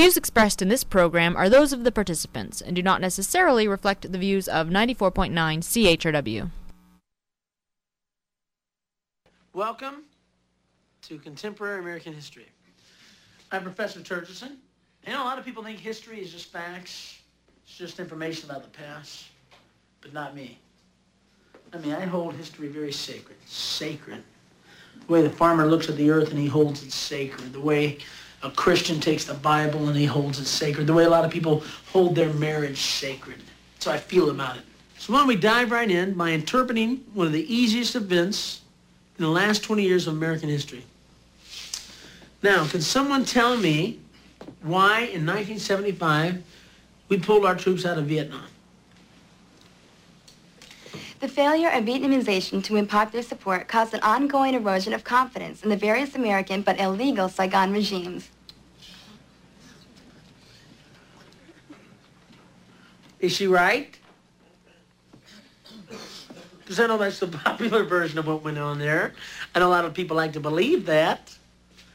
views expressed in this program are those of the participants and do not necessarily reflect the views of 94.9 CHRW. Welcome to Contemporary American History. I'm Professor Turgidson. You know, a lot of people think history is just facts. It's just information about the past, but not me. I mean, I hold history very sacred. Sacred. The way the farmer looks at the earth and he holds it sacred. The way a Christian takes the Bible and he holds it sacred. The way a lot of people hold their marriage sacred. So I feel about it. So why don't we dive right in by interpreting one of the easiest events in the last 20 years of American history. Now, can someone tell me why in 1975 we pulled our troops out of Vietnam? The failure of Vietnamization to win popular support caused an ongoing erosion of confidence in the various American but illegal Saigon regimes. Is she right? Because I know that's the popular version of what went on there. And a lot of people like to believe that.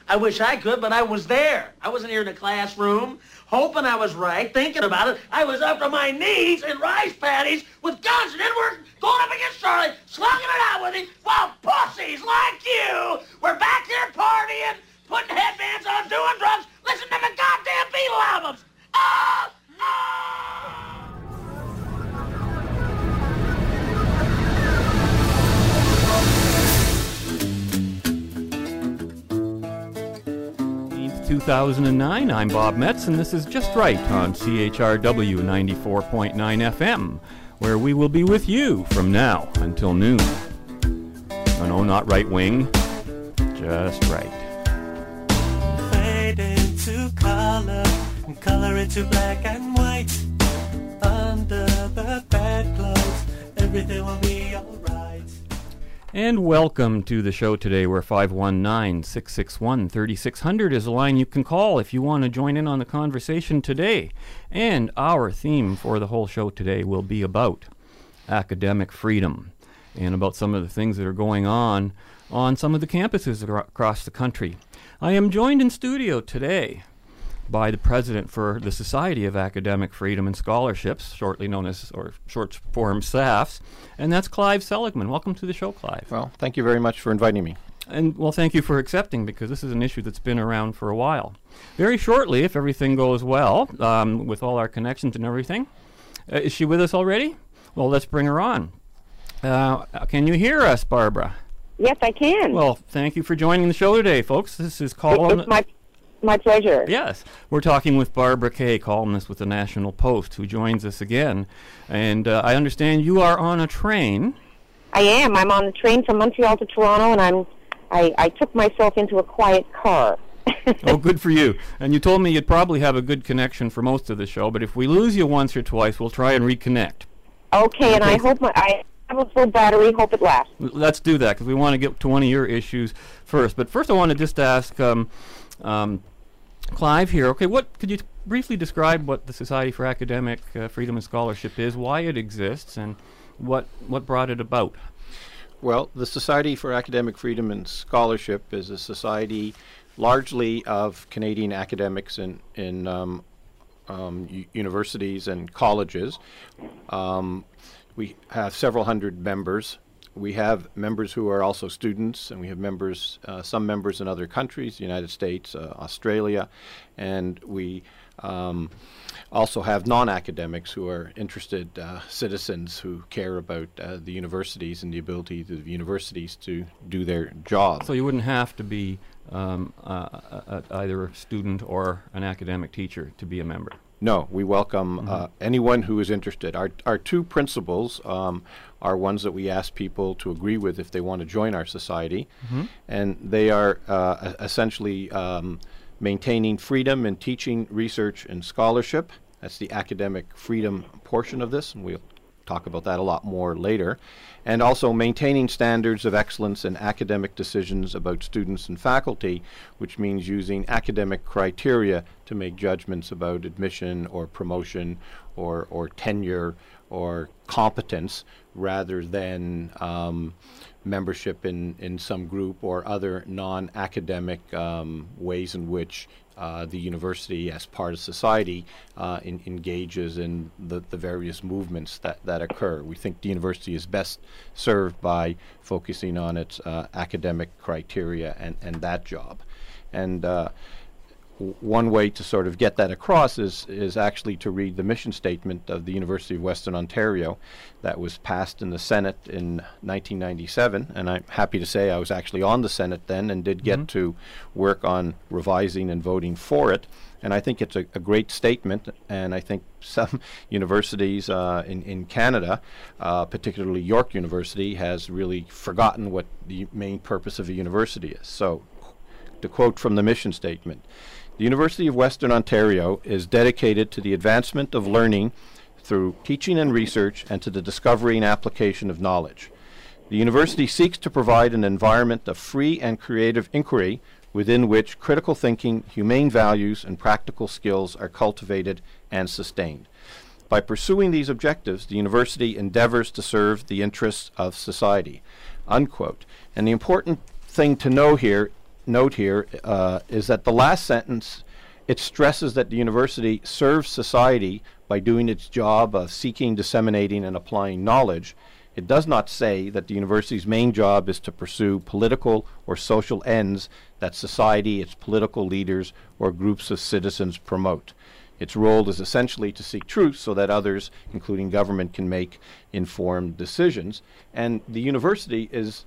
I wish I could, but I was there. I wasn't here in a classroom hoping I was right, thinking about it. I was up to my knees in rice paddies with guns, and we're going up against Charlie, slugging it out with him, while pussies like you were back here partying, putting headbands on, doing drugs, listening to the goddamn Beatle albums. Oh, oh! 2009. I'm Bob Metz, and this is Just Right on CHRW 94.9 FM, where we will be with you from now until noon. Oh, no, not right wing, just right. Fade into color, and color into black and white. Under the bedclothes, everything will be alright. And welcome to the show today, where 519 661 3600 is a line you can call if you want to join in on the conversation today. And our theme for the whole show today will be about academic freedom and about some of the things that are going on on some of the campuses across the country. I am joined in studio today by the president for the Society of Academic Freedom and Scholarships, shortly known as, or short form SAFS, and that's Clive Seligman. Welcome to the show, Clive. Well, thank you very much for inviting me. And well, thank you for accepting because this is an issue that's been around for a while. Very shortly, if everything goes well, um, with all our connections and everything, uh, is she with us already? Well, let's bring her on. Uh, can you hear us, Barbara? Yes, I can. Well, thank you for joining the show today, folks. This is called. It's my my pleasure. Yes. We're talking with Barbara Kay, columnist with the National Post, who joins us again. And uh, I understand you are on a train. I am. I'm on the train from Montreal to Toronto, and I'm. I, I took myself into a quiet car. oh, good for you. And you told me you'd probably have a good connection for most of the show, but if we lose you once or twice, we'll try and reconnect. Okay, and I hope my, I have a full battery. Hope it lasts. Let's do that because we want to get to one of your issues first. But first, I want to just ask um, um, Clive here. Okay, what could you briefly describe what the Society for Academic uh, Freedom and Scholarship is, why it exists, and what what brought it about? Well, the Society for Academic Freedom and Scholarship is a society largely of Canadian academics in in um, um, universities and colleges. Um, we have several hundred members we have members who are also students, and we have members, uh, some members in other countries, the United States, uh, Australia, and we um, also have non-academics who are interested uh, citizens who care about uh, the universities and the ability of the universities to do their job. So you wouldn't have to be um, either a student or an academic teacher to be a member. No, we welcome mm-hmm. uh, anyone who is interested. Our, our two principles um, are ones that we ask people to agree with if they want to join our society, mm-hmm. and they are uh, essentially um, maintaining freedom in teaching, research, and scholarship. That's the academic freedom portion of this, and we'll talk about that a lot more later. And also maintaining standards of excellence in academic decisions about students and faculty, which means using academic criteria to make judgments about admission or promotion or, or tenure or competence rather than um, membership in, in some group or other non-academic um, ways in which uh, the university, as part of society, uh, in, engages in the, the various movements that, that occur. We think the university is best served by focusing on its uh, academic criteria and, and that job. And uh, one way to sort of get that across is is actually to read the mission statement of the University of Western Ontario that was passed in the Senate in 1997 and I'm happy to say I was actually on the Senate then and did get mm-hmm. to work on revising and voting for it and I think it's a, a great statement and I think some universities uh, in, in Canada, uh, particularly York University, has really forgotten what the main purpose of a university is. So to quote from the mission statement, the University of Western Ontario is dedicated to the advancement of learning through teaching and research and to the discovery and application of knowledge. The university seeks to provide an environment of free and creative inquiry within which critical thinking, humane values, and practical skills are cultivated and sustained. By pursuing these objectives, the university endeavors to serve the interests of society. Unquote. And the important thing to know here note here uh, is that the last sentence it stresses that the university serves society by doing its job of seeking, disseminating, and applying knowledge. It does not say that the university's main job is to pursue political or social ends that society, its political leaders, or groups of citizens promote. Its role is essentially to seek truth so that others, including government, can make informed decisions. And the university is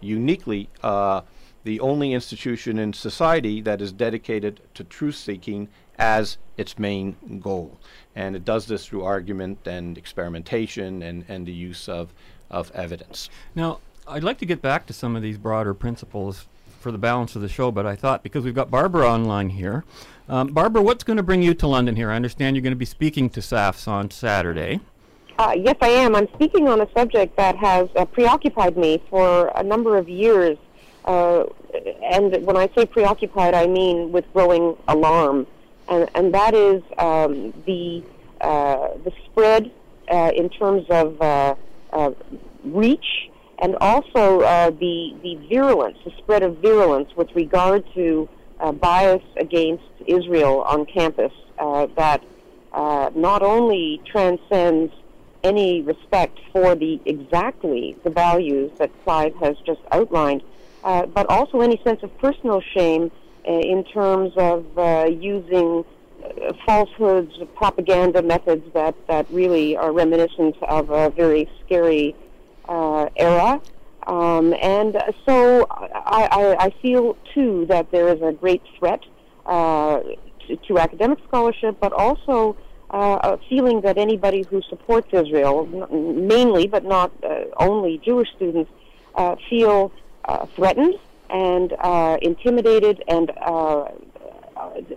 uniquely uh, the only institution in society that is dedicated to truth seeking as its main goal. And it does this through argument and experimentation and, and the use of, of evidence. Now, I'd like to get back to some of these broader principles for the balance of the show, but I thought because we've got Barbara online here. Um, Barbara, what's going to bring you to London here? I understand you're going to be speaking to SAFS on Saturday. Uh, yes, I am. I'm speaking on a subject that has uh, preoccupied me for a number of years uh, and when I say preoccupied, I mean with growing alarm, and, and that is um, the uh, the spread uh, in terms of uh, uh, reach, and also uh, the the virulence, the spread of virulence with regard to uh, bias against Israel on campus uh, that uh, not only transcends any respect for the exactly the values that Clive has just outlined uh, but also any sense of personal shame uh, in terms of uh, using uh, falsehoods, propaganda methods that, that really are reminiscent of a very scary uh, era. Um, and so I, I, I, feel, too, that there is a great threat to, to, academic scholarship, but also a feeling that anybody who supports Israel, mainly but not only Jewish students, feel uh, threatened and uh, intimidated and uh,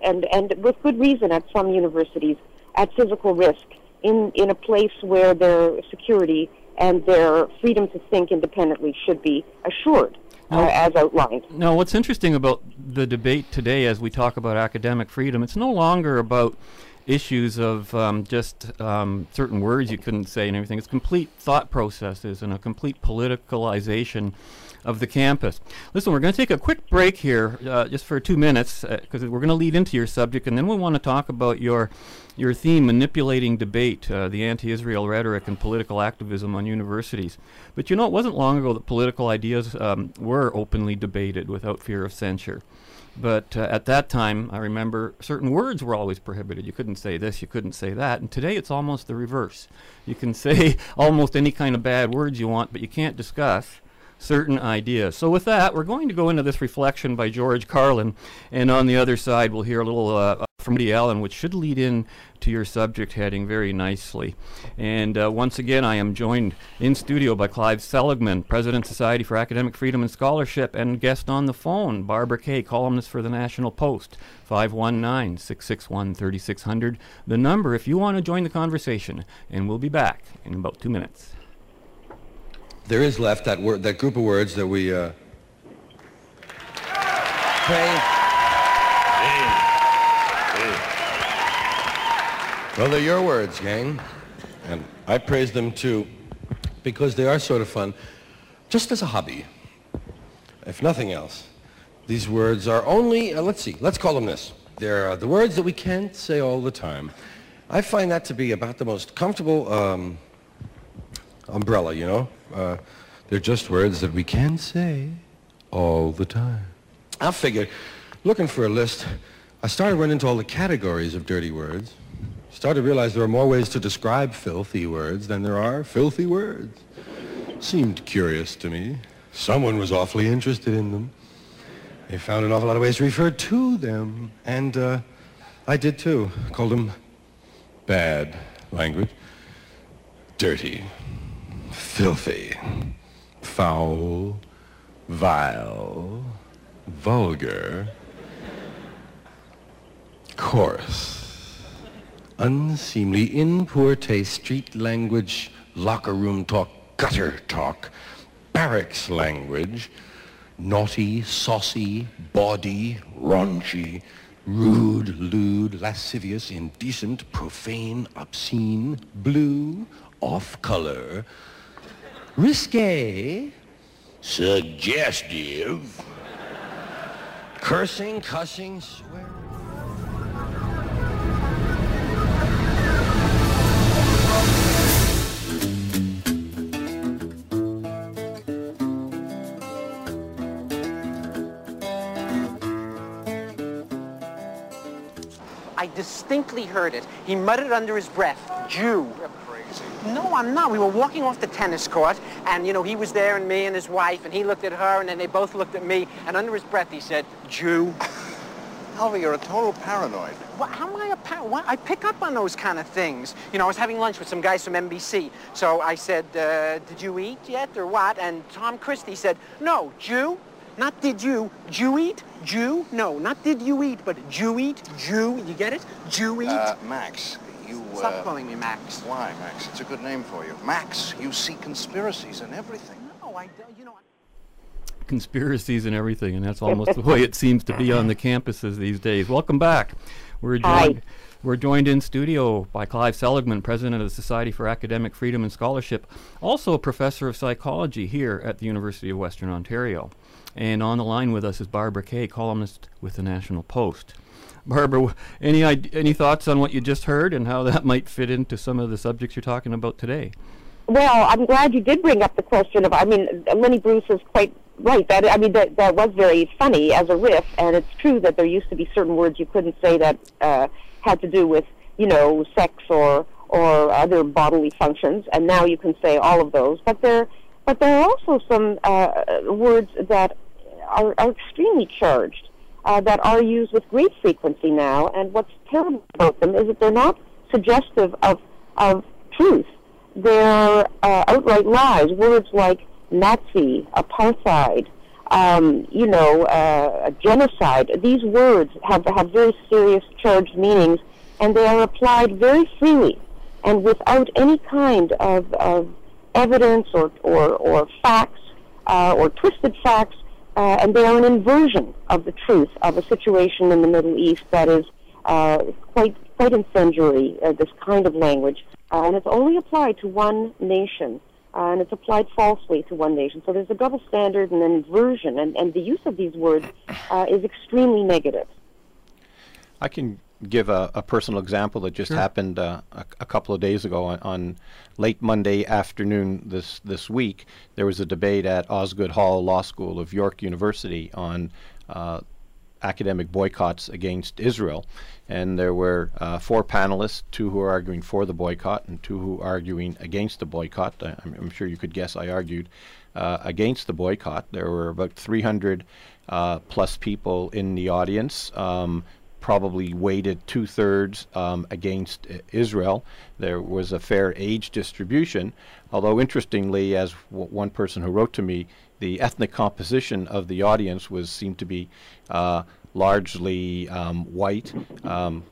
and and with good reason at some universities at physical risk in in a place where their security and their freedom to think independently should be assured. Now, uh, as outlined. Now, what's interesting about the debate today, as we talk about academic freedom, it's no longer about issues of um, just um, certain words you couldn't say and everything. It's complete thought processes and a complete politicalization of the campus. Listen, we're going to take a quick break here, uh, just for two minutes, because uh, we're going to lead into your subject, and then we want to talk about your your theme, manipulating debate, uh, the anti-Israel rhetoric and political activism on universities. But you know, it wasn't long ago that political ideas um, were openly debated without fear of censure. But uh, at that time, I remember certain words were always prohibited. You couldn't say this, you couldn't say that. And today it's almost the reverse. You can say almost any kind of bad words you want, but you can't discuss certain ideas. So, with that, we're going to go into this reflection by George Carlin, and on the other side, we'll hear a little uh, from Woody Allen, which should lead in to your subject heading very nicely. And uh, once again, I am joined in studio by Clive Seligman, President, Society for Academic Freedom and Scholarship, and guest on the phone, Barbara Kay, columnist for the National Post, 519 661 3600. The number if you want to join the conversation, and we'll be back in about two minutes there is left that word, that group of words that we uh, pray. Well, they're your words, gang, and I praise them too because they are sort of fun. just as a hobby. If nothing else, these words are only, uh, let's see, let's call them this. They're uh, the words that we can't say all the time. I find that to be about the most comfortable um, umbrella, you know? Uh, they're just words that we can say all the time. I figured, looking for a list, I started running into all the categories of dirty words. Started to realize there are more ways to describe filthy words than there are filthy words. Seemed curious to me. Someone was awfully interested in them. They found an awful lot of ways to refer to them. And uh, I did too. Called them bad language. Dirty. Filthy. Foul. Vile. Vulgar. Coarse. Unseemly, in poor taste, street language, locker room talk, gutter talk, barracks language, naughty, saucy, bawdy, raunchy, rude, lewd, lascivious, indecent, profane, obscene, blue, off-color, risque, suggestive, cursing, cussing, swearing. I distinctly heard it. He muttered under his breath, Jew. No, I'm not. We were walking off the tennis court, and, you know, he was there, and me and his wife, and he looked at her, and then they both looked at me, and under his breath he said, Jew. Alvy, you're a total paranoid. What, how am I a par- what? I pick up on those kind of things. You know, I was having lunch with some guys from NBC, so I said, uh, did you eat yet, or what? And Tom Christie said, no, Jew. Not did you, Jew eat? Jew? No, not did you eat, but Jew eat? Jew, you get it? Jew eat? Uh, Max, you... Stop uh, calling me Max. Why, Max? It's a good name for you. Max, you see conspiracies and everything. No, I don't, you know... conspiracies and everything, and that's almost the way it seems to be on the campuses these days. Welcome back. We're Hi. We're joined in studio by Clive Seligman, president of the Society for Academic Freedom and Scholarship, also a professor of psychology here at the University of Western Ontario. And on the line with us is Barbara Kay, columnist with the National Post. Barbara, any any thoughts on what you just heard and how that might fit into some of the subjects you're talking about today? Well, I'm glad you did bring up the question of. I mean, Lenny Bruce is quite right. That I mean, that that was very funny as a riff, and it's true that there used to be certain words you couldn't say that uh, had to do with you know sex or or other bodily functions, and now you can say all of those. But there, but there are also some uh, words that are, are extremely charged uh, that are used with great frequency now. And what's terrible about them is that they're not suggestive of of truth they're uh, outright lies. Words like Nazi, apartheid, um, you know, uh, genocide. These words have have very serious charged meanings, and they are applied very freely and without any kind of, of evidence or or, or facts uh, or twisted facts. Uh, and they are an inversion of the truth of a situation in the Middle East that is uh, quite quite incendiary. Uh, this kind of language, uh, and it's only applied to one nation, uh, and it's applied falsely to one nation. So there's a double standard and an inversion, and, and the use of these words uh, is extremely negative. I can give a, a personal example that just Sure. happened uh, a, a couple of days ago on, on late Monday afternoon this this week. There was a debate at Osgoode Hall Law School of York University on uh, academic boycotts against Israel, and there were uh, four panelists: two who are arguing for the boycott and two who are arguing against the boycott. I, I'm, I'm sure you could guess I argued uh, against the boycott. There were about 300 uh, plus people in the audience. Um, probably weighted two thirds um, against I- Israel. There was a fair age distribution, although interestingly, as one person who wrote to me, the ethnic composition of the audience was seemed to be uh, largely um, white, um,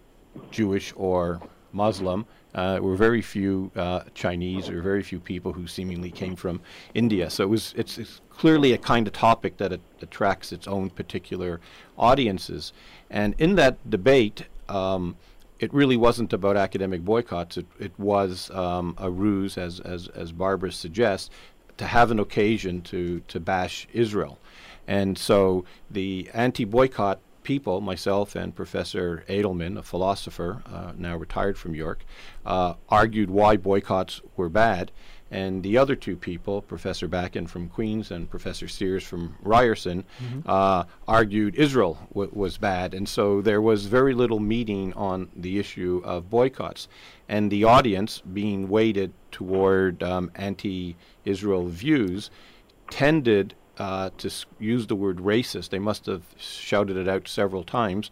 Jewish, or Muslim. Uh, there were very few uh, Chinese. or very few people who seemingly came from India. So it was it's, it's clearly a kind of topic that it attracts its own particular audiences. And in that debate, um, it really wasn't about academic boycotts. It, it was um, a ruse, as, as, as Barbara suggests, to have an occasion to to bash Israel, and so the anti-boycott people, myself and Professor Edelman, a philosopher uh, now retired from York, uh, argued why boycotts were bad. And the other two people, Professor Bakan from Queens and Professor Sears from Ryerson, Mhm. uh, argued Israel w- was bad. And so there was very little meeting on the issue of boycotts. And the audience, being weighted toward um, anti Israel views, tended uh, to use the word racist. They must have shouted it out several times.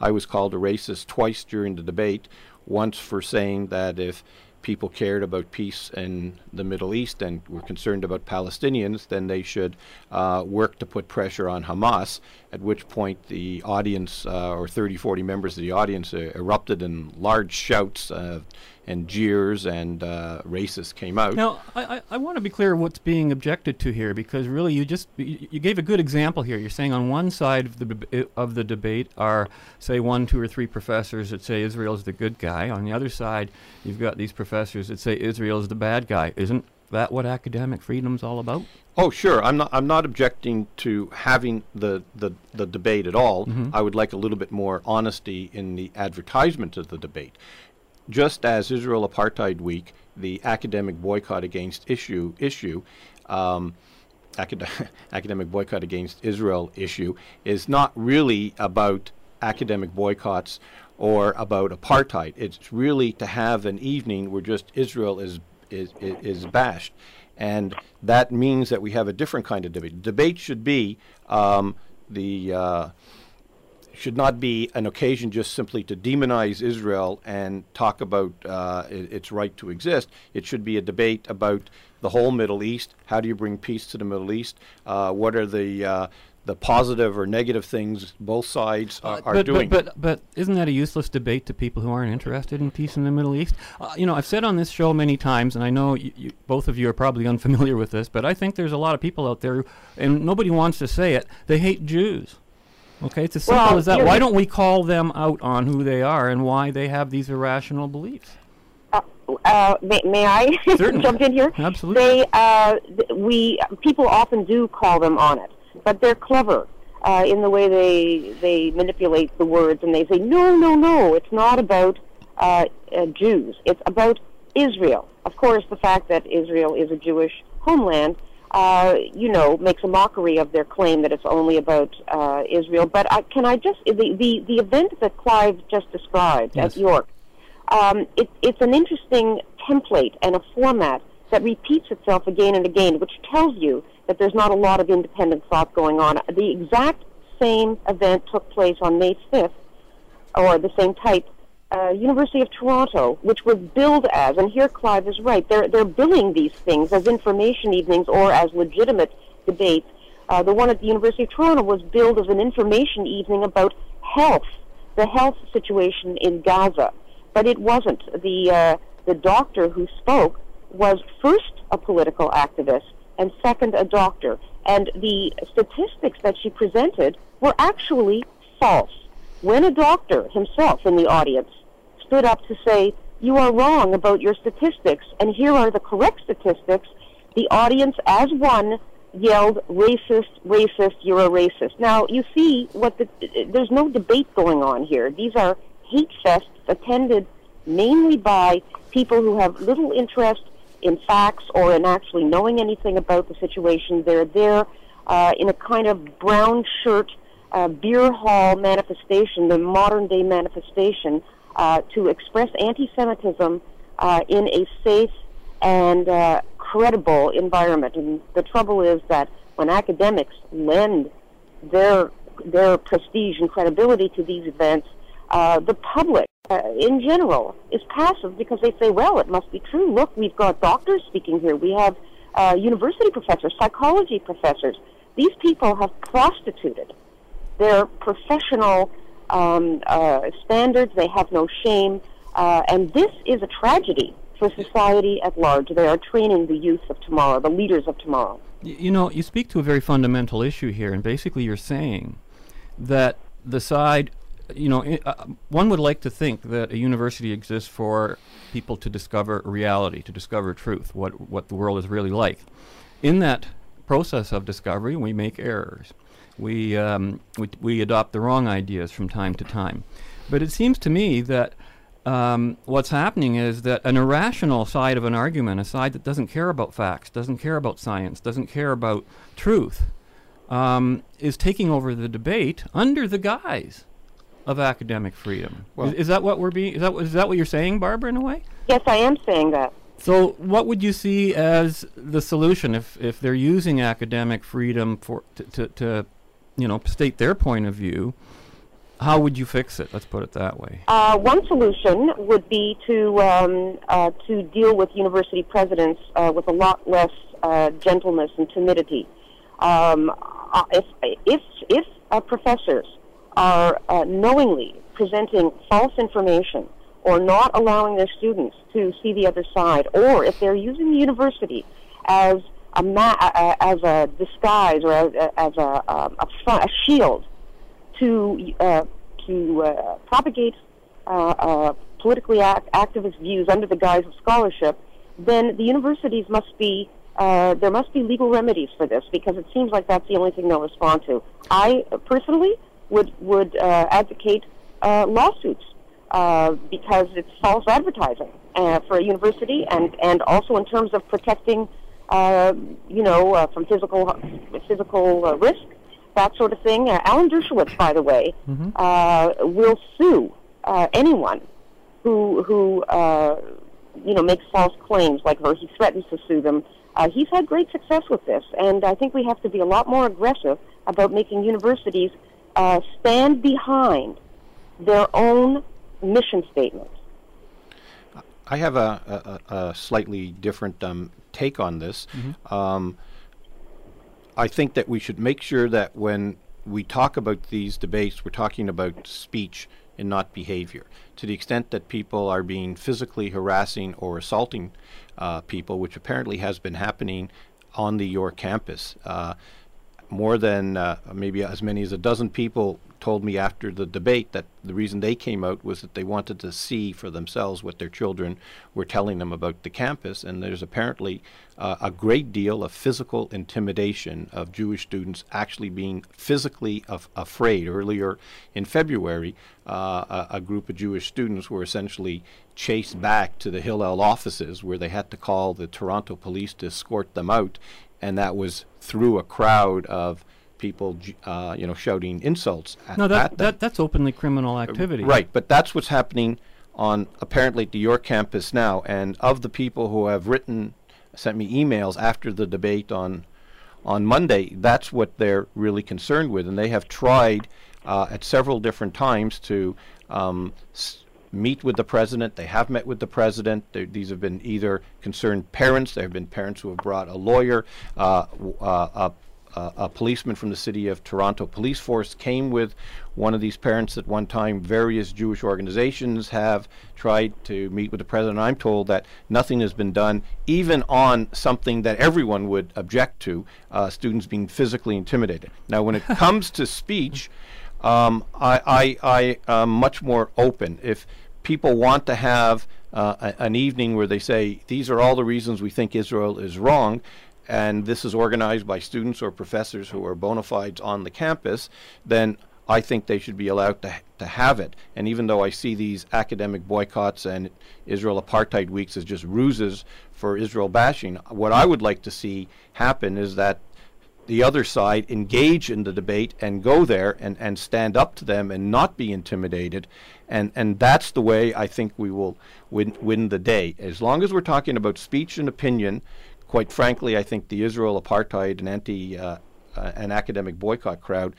I was called a racist twice during the debate. Once for saying that if people cared about peace in the Middle East and were concerned about Palestinians, then they should uh, work to put pressure on Hamas. At which point, the audience, uh, or 30, 40 members of the audience, uh, erupted in large shouts uh, and jeers, and uh, racists came out. Now, I, I, I want to be clear what's being objected to here, because really you just you, you gave a good example here. You're saying on one side of the of the debate are say one, two, or three professors that say Israel's the good guy. On the other side, you've got these professors that say Israel's the bad guy. Isn't that what academic freedom's all about? Oh, sure. I'm not. I'm not objecting to having the the, the debate at all. Mhm. I would like a little bit more honesty in the advertisement of the debate. Just as Israel Apartheid Week, the academic boycott against issue issue. Um, acad- academic boycott against Israel issue is not really about academic boycotts or about apartheid. It's really to have an evening where just Israel is is, is, bashed. And that means that we have a different kind of debate. Debate should be um, the uh, should not be an occasion just simply to demonize Israel and talk about uh, its right to exist. It should be a debate about the whole Middle East. How do you bring peace to the Middle East? Uh, what are the uh, the positive or negative things both sides are, are but, doing? But, but but isn't that a useless debate to people who aren't interested in peace in the Middle East? Uh, you know, I've said on this show many times, and I know you, you, both of you are probably unfamiliar with this, but I think there's a lot of people out there, who, and nobody wants to say it. They hate Jews. Okay, it's as simple Well, as that. Why don't we call them out on who they are and why they have these irrational beliefs? Uh, may, may I jump in here? Absolutely. They, uh, th- we people often do call them on it, but they're clever uh, in the way they they manipulate the words, and they say, no, no, no, it's not about uh, uh, Jews. It's about Israel. Of course, the fact that Israel is a Jewish homeland, uh, you know, makes a mockery of their claim that it's only about uh, Israel. But I, can I just the, the the event that Clive just described Yes. at York? um, it, it's an interesting template and a format that repeats itself again and again, which tells you that there's not a lot of independent thought going on. The exact same event took place on May 5th, or the same type, uh, University of Toronto, which was billed as, and here Clive is right, they're, they're billing these things as information evenings or as legitimate debates. Uh, the one at the University of Toronto was billed as an information evening about health, the health situation in Gaza. But it wasn't. The, uh, the doctor who spoke was first a political activist and second a doctor. And the statistics that she presented were actually false. When a doctor himself in the audience stood up to say, You are wrong about your statistics, and here are the correct statistics, the audience, as one, yelled, Racist, racist, you're a racist. Now, you see, what the, there's no debate going on here. These are hate fests attended mainly by people who have little interest in facts or in actually knowing anything about the situation. They're there uh, in a kind of brown shirt uh, beer hall manifestation, the modern day manifestation, uh, to express anti-Semitism uh, in a safe and uh, credible environment. And the trouble is that when academics lend their their prestige and credibility to these events, uh, the public uh, in general is passive because they say, well, it must be true. Look, we've got doctors speaking here. We have university professors, psychology professors. These people have prostituted their professional um, uh, standards. They have no shame. Uh, and this is a tragedy for society at large. They are training the youth of tomorrow, the leaders of tomorrow. Y- You know, you speak to a very fundamental issue here, and basically you're saying that the side, you know, i- uh, one would like to think that a university exists for people to discover reality, to discover truth, what what the world is really like, in that process of discovery, we make errors. We, um, we, we adopt the wrong ideas from time to time. But it seems to me that um, what's happening is that an irrational side of an argument, a side that doesn't care about facts, doesn't care about science, doesn't care about truth, um, is taking over the debate under the guise of academic freedom. Well- is, is that what we're being? Is that, is that what you're saying, Barbara? In a way. Yes, I am saying that. So, what would you see as the solution if, if they're using academic freedom for to, to, to, you know, state their point of view? How would you fix it? Let's put it that way. Uh, one solution would be to um, uh, to deal with university presidents uh, with a lot less uh, gentleness and timidity. Um, uh, if if if uh, professors are knowingly presenting false information or not allowing their students to see the other side, or if they're using the university as a ma- uh, as a disguise or as, a, um, a, front, a shield to uh, to uh, propagate uh, uh, politically ac- activist views under the guise of scholarship, then the universities must be uh, there must be legal remedies for this because it seems like that's the only thing they'll respond to. I personally would would uh, advocate lawsuits because it's false advertising for a university, and and also in terms of protecting, uh, you know, uh, from physical physical uh, risk, that sort of thing. Uh, Alan Dershowitz, by the way, uh, will sue uh, anyone who who uh, you know makes false claims, like or he threatens to sue them. Uh, he's had great success with this, and I think we have to be a lot more aggressive about making universities uh, stand behind their own mission statements. I have a, a, a slightly different um, take on this. Um, I think that we should make sure that when we talk about these debates, we're talking about speech and not behavior. To the extent that people are being physically harassing or assaulting uh, people, which apparently has been happening on the York campus, uh, more than uh, maybe as many as a dozen people told me after the debate that the reason they came out was that they wanted to see for themselves what their children were telling them about the campus. And there's apparently uh, a great deal of physical intimidation of Jewish students actually being physically af- afraid. Earlier in February, uh, a, a group of Jewish students were essentially chased back to the Hillel offices where they had to call the Toronto police to escort them out and that was through a crowd of people, uh, you know, shouting insults at, No, at that, that that's openly criminal activity. Right, but that's what's happening on apparently at the York campus now. And of the people who have written, sent me emails after the debate on on Monday, that's what they're really concerned with, and they have tried uh, at several different times to um, s- meet with the president. They have met with the president. There- These have been either concerned parents. There have been parents who have brought a lawyer. Uh, uh, a, a, a policeman from the city of Toronto Police Force came with one of these parents at one time. Various Jewish organizations have tried to meet with the president. I'm told that nothing has been done, even on something that everyone would object to uh, students being physically intimidated. Now, when it comes to speech, um, I, I, I am much more open. If people want to have uh, a, an evening where they say, these are all the reasons we think Israel is wrong, and this is organized by students or professors who are bona fides on the campus, then I think they should be allowed to, to have it. And even though I see these academic boycotts and Israel apartheid weeks as just ruses for Israel bashing, what I would like to see happen is that the other side engage in the debate and go there and, and stand up to them and not be intimidated. And, and that's the way I think we will win, win the day. As long as we're talking about speech and opinion, quite frankly, I think the Israel apartheid and anti uh, uh, and academic boycott crowd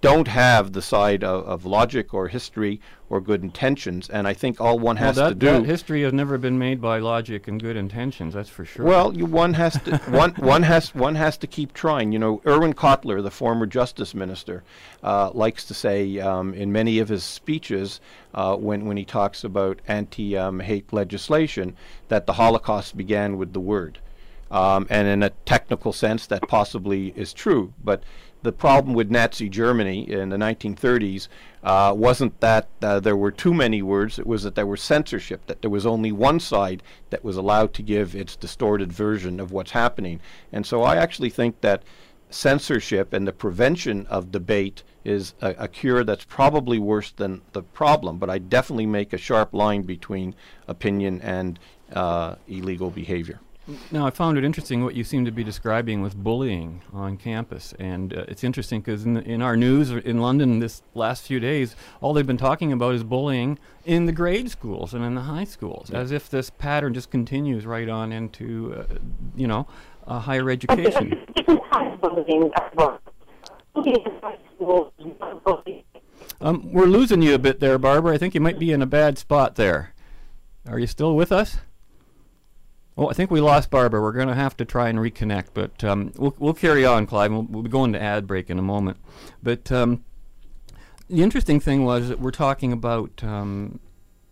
don't have the side of, of logic or history or good intentions. And I think all one Well, has that, to do. that history has never been made by logic and good intentions. That's for sure. Well, you, one has to one one has one has to keep trying. You know, Irwin Cotler, the former justice minister, uh, likes to say um, in many of his speeches uh, when when he talks about anti-hate legislation that the Holocaust began with the word. Um, and in a technical sense, that possibly is true. But the problem with Nazi Germany in the 1930s uh, wasn't that uh, there were too many words, it was that there was censorship, that there was only one side that was allowed to give its distorted version of what's happening. And so I actually think that censorship and the prevention of debate is a, a, cure that's probably worse than the problem. But I definitely make a sharp line between opinion and uh, illegal behavior. Now, I found it interesting what you seem to be describing with bullying on campus. And uh, it's interesting because in, in our news in London this last few days, all they've been talking about is bullying in the grade schools and in the high schools, yeah. as if this pattern just continues right on into, uh, you know, uh, higher education. Um, we're losing you a bit there, Barbara. I think you might be in a bad spot there. Are you still with us? Well, I think we lost Barbara. We're going to have to try and reconnect, but um, we'll, we'll carry on, Clive. We'll, we'll be going to ad break in a moment. But um, the interesting thing was that we're talking about. Um,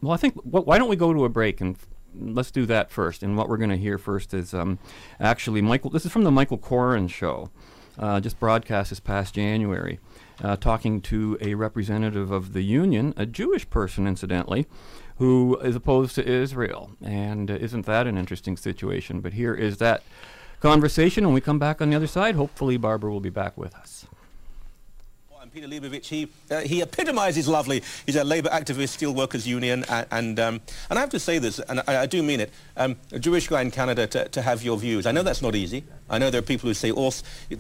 well, I think wh- why don't we go to a break and let's do that first. And what we're going to hear first is um, actually Michael. This is from the Michael Coren show, uh, just broadcast this past January, uh, talking to a representative of the union, a Jewish person, incidentally who is opposed to Israel. And uh, isn't that an interesting situation? But here is that conversation. When we come back on the other side, hopefully Barbara will be back with us. Peter Leibovitch, he, uh, he epitomizes lovely. He's a labour activist, steelworkers union, and, and, um, and I have to say this, and I, I do mean it, um, a Jewish guy in Canada to, to have your views. I know that's not easy. I know there are people who say all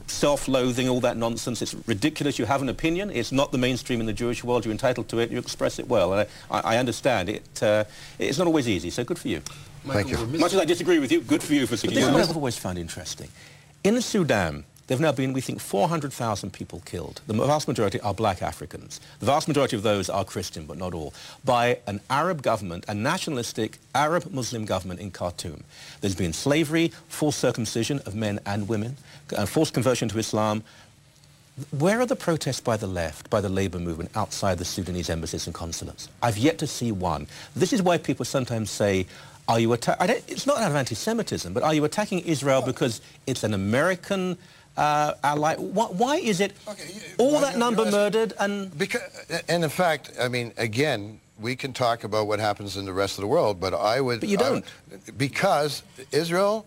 self-loathing, all that nonsense. It's ridiculous. You have an opinion. It's not the mainstream in the Jewish world. You're entitled to it. You express it well. And I, I understand it. Uh, it's not always easy, so good for you. Thank you. Much as I disagree with you, good for you for speaking. This is what I've always found interesting. In the Sudan, there have now been, we think, 400,000 people killed. The vast majority are black Africans. The vast majority of those are Christian, but not all, by an Arab government, a nationalistic Arab Muslim government in Khartoum. There's been slavery, forced circumcision of men and women, uh, forced conversion to Islam. Where are the protests by the left, by the labor movement, outside the Sudanese embassies and consulates? I've yet to see one. This is why people sometimes say, are you attacking, it's not out of anti-Semitism, but are you attacking Israel because it's an American uh, ally. Why, why, is it okay, you, all that number murdered and... Because, and in fact, I mean, again, we can talk about what happens in the rest of the world, but I would... But you don't. Would, because Israel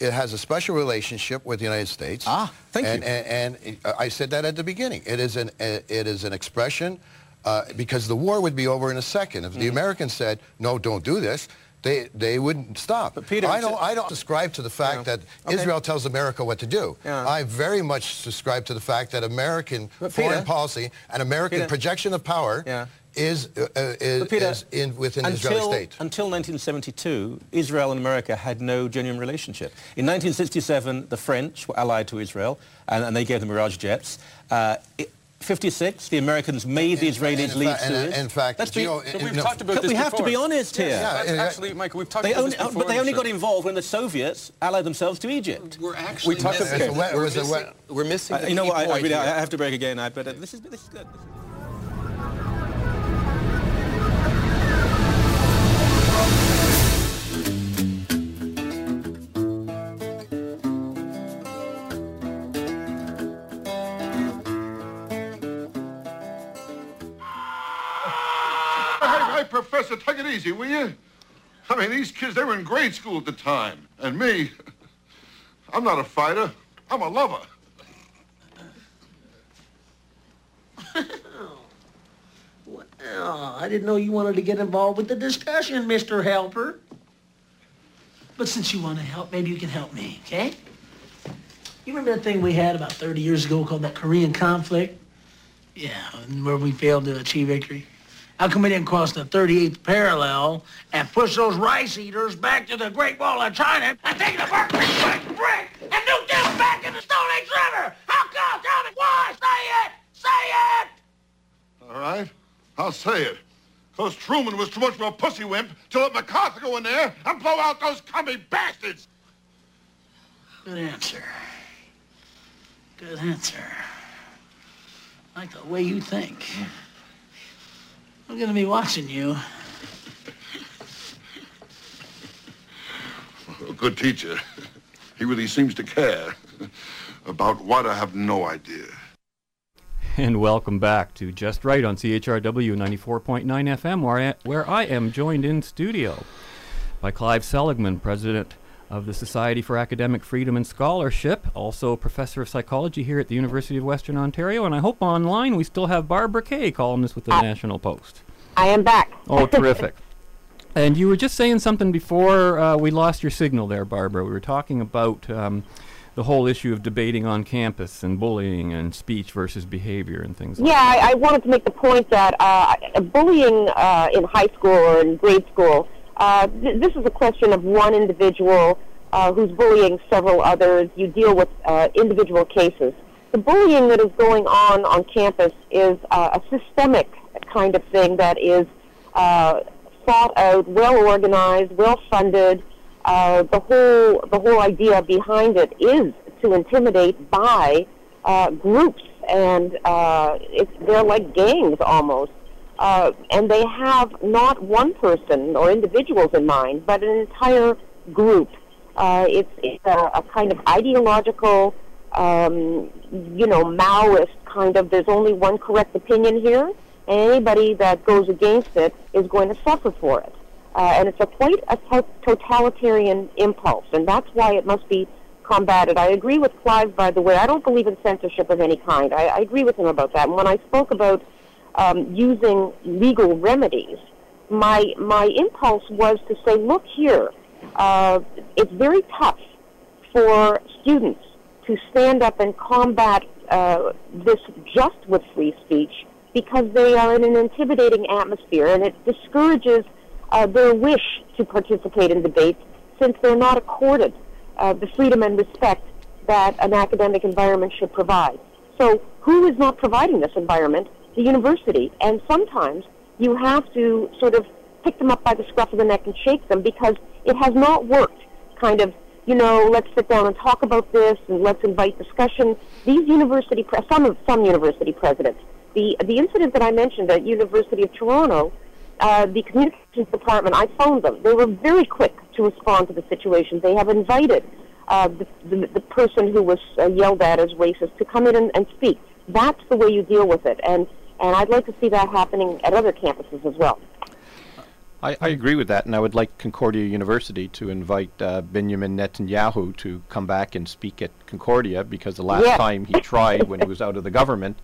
it has a special relationship with the United States. Ah, thank and, you. And, and, I said that at the beginning. It is an, it is an expression uh, because the war would be over in a second. If mm -hmm. the mm-hmm. Americans said, no, don't do this, they they wouldn't stop. But Peter, I don't I don't subscribe to the fact yeah. that okay. Israel tells America what to do. Yeah. I very much subscribe to the fact that American but foreign Peter, policy and American Peter, projection of power yeah. is uh, uh is, Peter, is, in within until, Israeli state. Until 1972, Israel and America had no genuine relationship. In 1967, the French were allied to Israel, and, and they gave them Mirage jets. Uh, it, 56, the Americans made the Israelis leave Suez. In, in fact, Let's be, Geo, we've no, talked about this We have to be honest here. Yeah, yeah, actually, Michael, we've talked they about only, this before. But they only got involved when the Soviets allied themselves to Egypt. We're actually we talked missing, about, we're, missing, we're missing uh, You know what, I, I, really, I have to break again, I, but uh, this, is, this is good. Professor, take it easy, will you? I mean, these kids, they were in grade school at the time. And me, I'm not a fighter. I'm a lover. well, I didn't know you wanted to get involved with the discussion, Mr. Helper. But since you want to help, maybe you can help me, okay? You remember that thing we had about 30 years ago called that Korean conflict? Yeah, where we failed to achieve victory. How come we didn't cross the 38th parallel and push those rice eaters back to the Great Wall of China and take the Berkeley brick, brick and nuke them back in the Stone Age River? How come? Tell me why? Say it! Say it! All right, I'll say it. Because Truman was too much of a pussy wimp to let MacArthur go in there and blow out those commie bastards. Good answer. Good answer. I like the way you think. I'm going to be watching you. A good teacher. He really seems to care. About what, I have no idea. And welcome back to Just Right on CHRW 94.9 FM, where I, where I am joined in studio by Clive Seligman, President of the Society for Academic Freedom and Scholarship, also professor of psychology here at the University of Western Ontario. And I hope online we still have Barbara Kay, columnist with the Uh, National Post. I am back. Oh, terrific. And you were just saying something before uh, we lost your signal there, Barbara. We were talking about um, the whole issue of debating on campus and bullying and speech versus behavior and things like Yeah, I, I wanted to make the point that uh, bullying uh, in high school or in grade school, uh, th- this is a question of one individual uh, who's bullying several others. You deal with uh, individual cases. The bullying that is going on on campus is uh, a systemic kind of thing that is uh, thought out, well organized, well funded. Uh, the whole the whole idea behind it is to intimidate by uh, groups, and uh, it's they're like gangs almost, uh, and they have not one person or individuals in mind, but an entire group. Uh, it's it's a, a kind of ideological, um, you know, Maoist kind of. There's only one correct opinion here, and anybody that goes against it is going to suffer for it. Uh, and it's a quite a to- totalitarian impulse, and that's why it must be combated. I agree with Clive, by the way. I don't believe in censorship of any kind. I, I agree with him about that. And when I spoke about um, using legal remedies, my my impulse was to say, look here, uh, it's very tough for students to stand up and combat uh, this just with free speech because they are in an intimidating atmosphere, and it discourages uh, their wish to participate in debates since they're not accorded uh, the freedom and respect that an academic environment should provide. So, who is not providing this environment? The university. And sometimes you have to sort of pick them up by the scruff of the neck and shake them because it has not worked. Kind of, you know, let's sit down and talk about this and let's invite discussion. These university, pre- some of some university presidents, the the incident that I mentioned at University of Toronto, uh, the communications department, I phoned them. They were very quick to respond to the situation. They have invited uh, the, the, the person who was uh, yelled at as racist to come in and, and speak. That's the way you deal with it, and and I'd like to see that happening at other campuses as well. I, I agree with that, and I would like Concordia University to invite uh, Benjamin Netanyahu to come back and speak at Concordia because the last time he tried, when he was out of the government,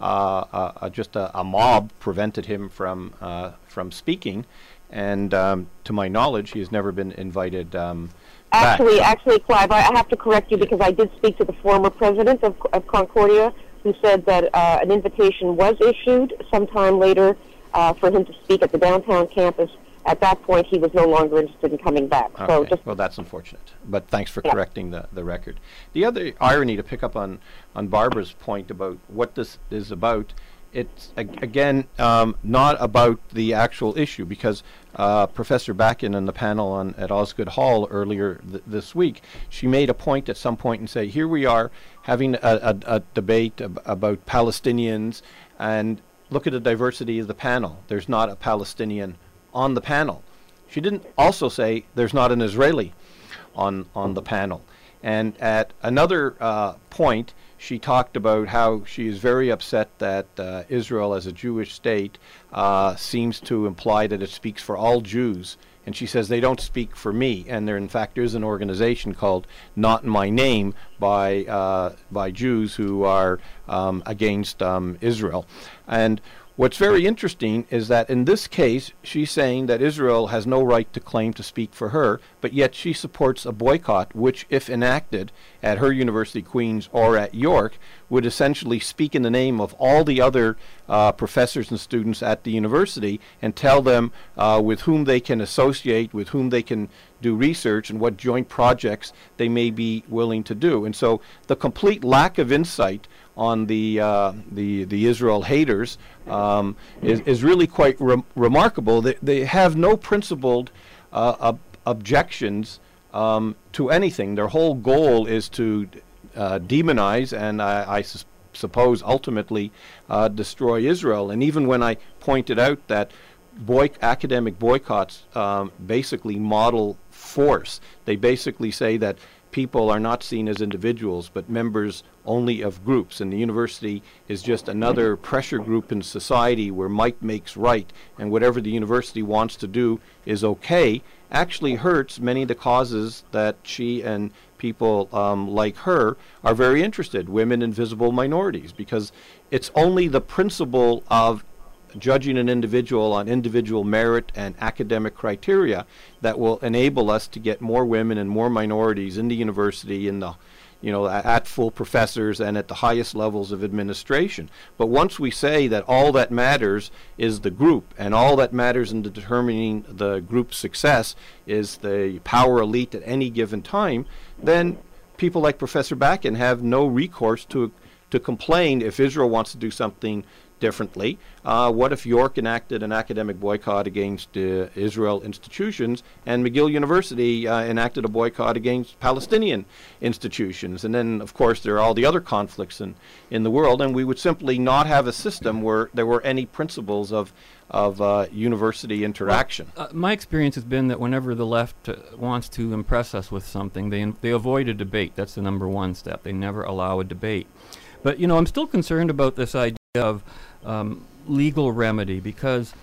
uh, uh, uh, just a, a mob prevented him from uh, from speaking, and um, to my knowledge, he has never been invited um, back. Actually, actually, Clive, I I have to correct you because I did speak to the former president of, of Concordia, who said that uh, an invitation was issued sometime later uh, for him to speak at the downtown campus. At that point, he was no longer interested in coming back. So Okay. just well, that's unfortunate. But thanks for Yeah. correcting the, the record. The other irony to pick up on, on Barbara's point about what this is about, it's ag- again um, not about the actual issue because uh, Professor Bakan in the panel on at Osgoode Hall earlier th- this week, she made a point at some point and say, here we are having a, a, a debate ab- about Palestinians and look at the diversity of the panel. There's not a Palestinian on the panel. She didn't also say there's not an Israeli on on the panel. And at another uh, point, she talked about how she is very upset that uh, Israel, as a Jewish state, uh, seems to imply that it speaks for all Jews. And she says they don't speak for me. And there, in fact, is an organization called Not in My Name by uh, by Jews who are um, against um, Israel. And What's very interesting is that in this case, she's saying that Israel has no right to claim to speak for her, but yet she supports a boycott, which, if enacted at her University, Queens, or at York, would essentially speak in the name of all the other uh, professors and students at the university and tell them uh, with whom they can associate, with whom they can do research, and what joint projects they may be willing to do. And so the complete lack of insight on the uh, the the Israel haters um, is is really quite re- remarkable. They they have no principled uh, ob- objections um, to anything. Their whole goal is to uh, demonize and I, I suppose ultimately uh, destroy Israel. And even when I pointed out that boy- academic boycotts um, basically model force, they basically say that people are not seen as individuals but members only of groups. And the university is just another pressure group in society where might makes right and whatever the university wants to do is okay. Actually hurts many of the causes that she and people um, like her are very interested women and visible minorities because it's only the principle of judging an individual on individual merit and academic criteria that will enable us to get more women and more minorities in the university in the you know at full professors and at the highest levels of administration. But once we say that all that matters is the group and all that matters in determining the group's success is the power elite at any given time then people like professor Bakan have no recourse to to complain if Israel wants to do something differently. Uh, what if York enacted an academic boycott against uh, Israel institutions and McGill University uh, enacted a boycott against Palestinian institutions? And then, of course, there are all the other conflicts in, in the world, and we would simply not have a system where there were any principles of of uh, university interaction. Well, uh, my experience has been that whenever the left uh, wants to impress us with something, they they avoid a debate. That's the number one step. They never allow a debate. But you know, I'm still concerned about this idea of um, legal remedy because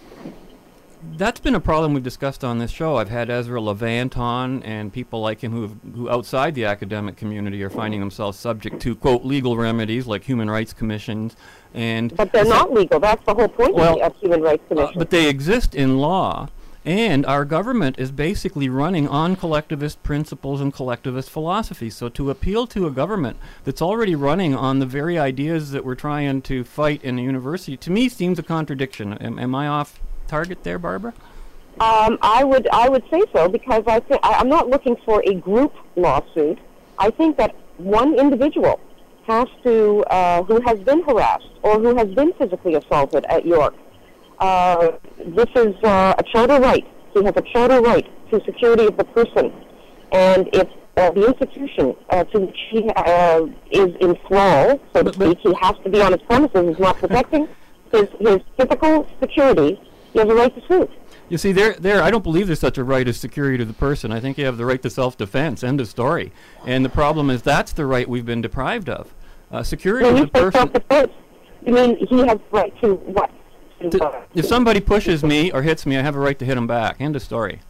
that's been a problem we've discussed on this show. I've had Ezra Levant on, and people like him who who outside the academic community are finding themselves subject to quote legal remedies like human rights commissions, and but they're not legal. That's the whole point well, of, human rights commissions. Uh, but they exist in law, and our government is basically running on collectivist principles and collectivist philosophy. So to appeal to a government that's already running on the very ideas that we're trying to fight in a university, to me seems a contradiction. Am, am I off target there, Barbara? Um, I would I would say so because I think I'm not looking for a group lawsuit. I think that one individual has to uh, who has been harassed or who has been physically assaulted at York uh, this is uh, a charter right. He has a charter right to security of the person. And if uh, the institution uh, to which he uh, is in thrall, so to speak, he has to be on his premises, is not protecting his, his physical security, he has a right to sue. You see, there, there. I don't believe there's such a right as security to the person. I think you have the right to self-defense. End of story. And the problem is that's the right we've been deprived of. Uh, security when to the person. Self-defense, you mean he has right to what? If somebody pushes me or hits me, I have a right to hit them back. End of story.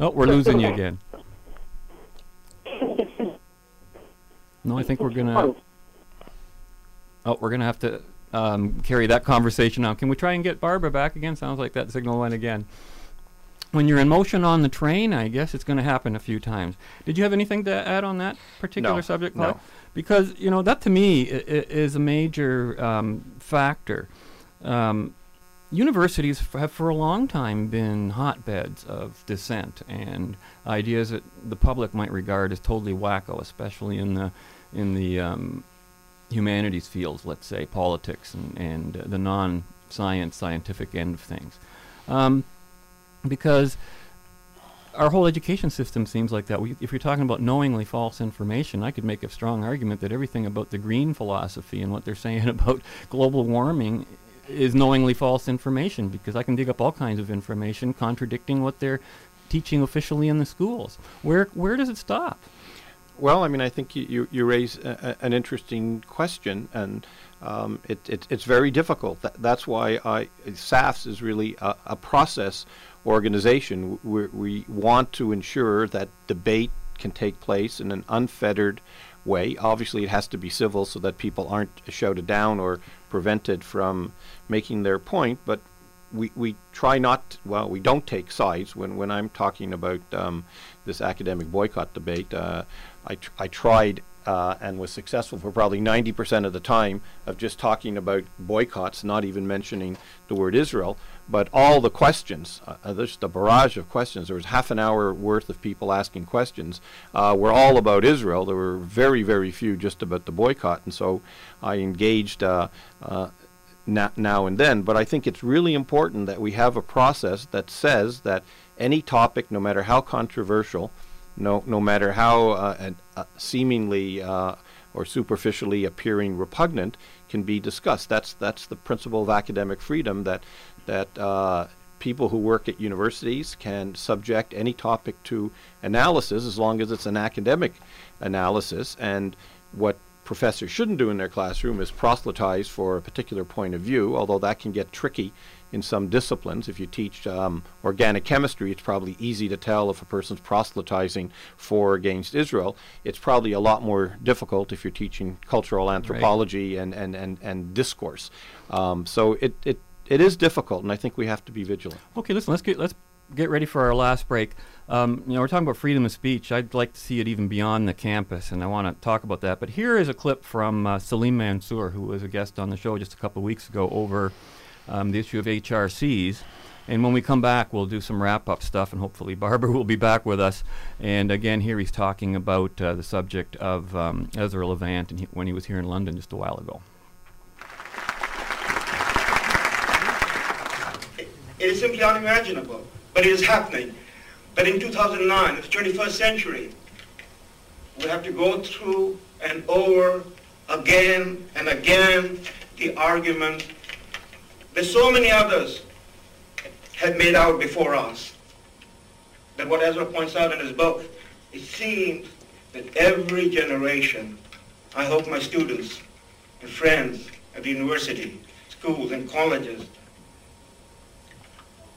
Oh, we're losing you again. No, I think we're gonna. Oh, we're gonna have to um, carry that conversation on. Can we try and get Barbara back again? Sounds like that signal went again. When you're in motion on the train, I guess it's going to happen a few times. Did you have anything to add on that particular no, subject, Claude? Because you know that to me is a major um, factor. Um, universities have for a long time been hotbeds of dissent and ideas that the public might regard as totally wacko, especially in the in the um, humanities fields, let's say politics and, and uh, the non-science scientific end of things, um, because our whole education system seems like that. We, if you're talking about knowingly false information, I could make a strong argument that everything about the green philosophy and what they're saying about global warming is knowingly false information because I can dig up all kinds of information contradicting what they're teaching officially in the schools. Where where does it stop? Well, I mean, I think you, you, you raise a, a, an interesting question, and um, it, it, it's very difficult. That, that's why I, SAFS is really a, a process organization. We, we want to ensure that debate can take place in an unfettered way. Obviously, it has to be civil so that people aren't shouted down or prevented from making their point. But we, we try not, well, we don't take sides. When, when I'm talking about um, this academic boycott debate, uh, I, tr- I tried uh, and was successful for probably 90% of the time of just talking about boycotts, not even mentioning the word Israel. But all the questions, uh, uh, there's a barrage of questions. There was half an hour worth of people asking questions. Uh, were all about Israel. There were very, very few just about the boycott. And so I engaged uh, uh, now and then. But I think it's really important that we have a process that says that any topic, no matter how controversial, no, no matter how uh, uh, seemingly uh, or superficially appearing repugnant, can be discussed. That's that's the principle of academic freedom that that uh, people who work at universities can subject any topic to analysis as long as it's an academic analysis. And what professors shouldn't do in their classroom is proselytize for a particular point of view, although that can get tricky in some disciplines. If you teach um, organic chemistry, it's probably easy to tell if a person's proselytizing for or against Israel. It's probably a lot more difficult if you're teaching cultural anthropology and, and, and, and discourse. Um, so it, it, it is difficult, and I think we have to be vigilant. Okay, listen, let's get let's get ready for our last break. Um, you know, we're talking about freedom of speech. I'd like to see it even beyond the campus, and I want to talk about that. But here is a clip from uh, Salim Mansur, who was a guest on the show just a couple of weeks ago over um, the issue of HRCs. And when we come back, we'll do some wrap up stuff, and hopefully Barbara will be back with us. And again, here he's talking about uh, the subject of um, Ezra Levant and he, when he was here in London just a while ago. It is simply unimaginable, but it is happening. But in 2009, the 21st century, we have to go through and over again and again the argument that so many others have made out before us. That what Ezra points out in his book, it seems that every generation, I hope my students and friends at the university, schools and colleges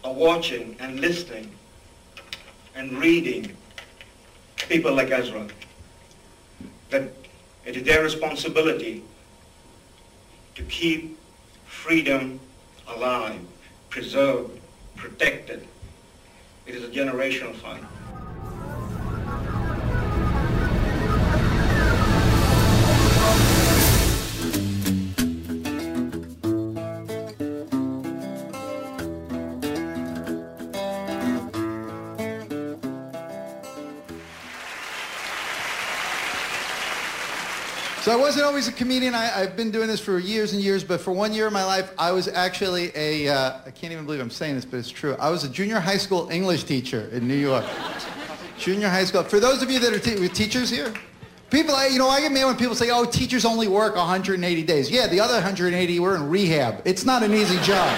are watching and listening and reading people like Ezra. That it is their responsibility to keep freedom alive, preserved, protected. It is a generational fight. So I wasn't always a comedian. I, have been doing this for years and years, but for one year of my life, I was actually a, uh, I can't even believe I'm saying this, but it's true. I was a junior high school English teacher in New York. junior high school. For those of you that are te- teachers here, people, you know, I get mad when people say, oh, teachers only work 180 days. Yeah, the other 180 were in rehab. It's not an easy job.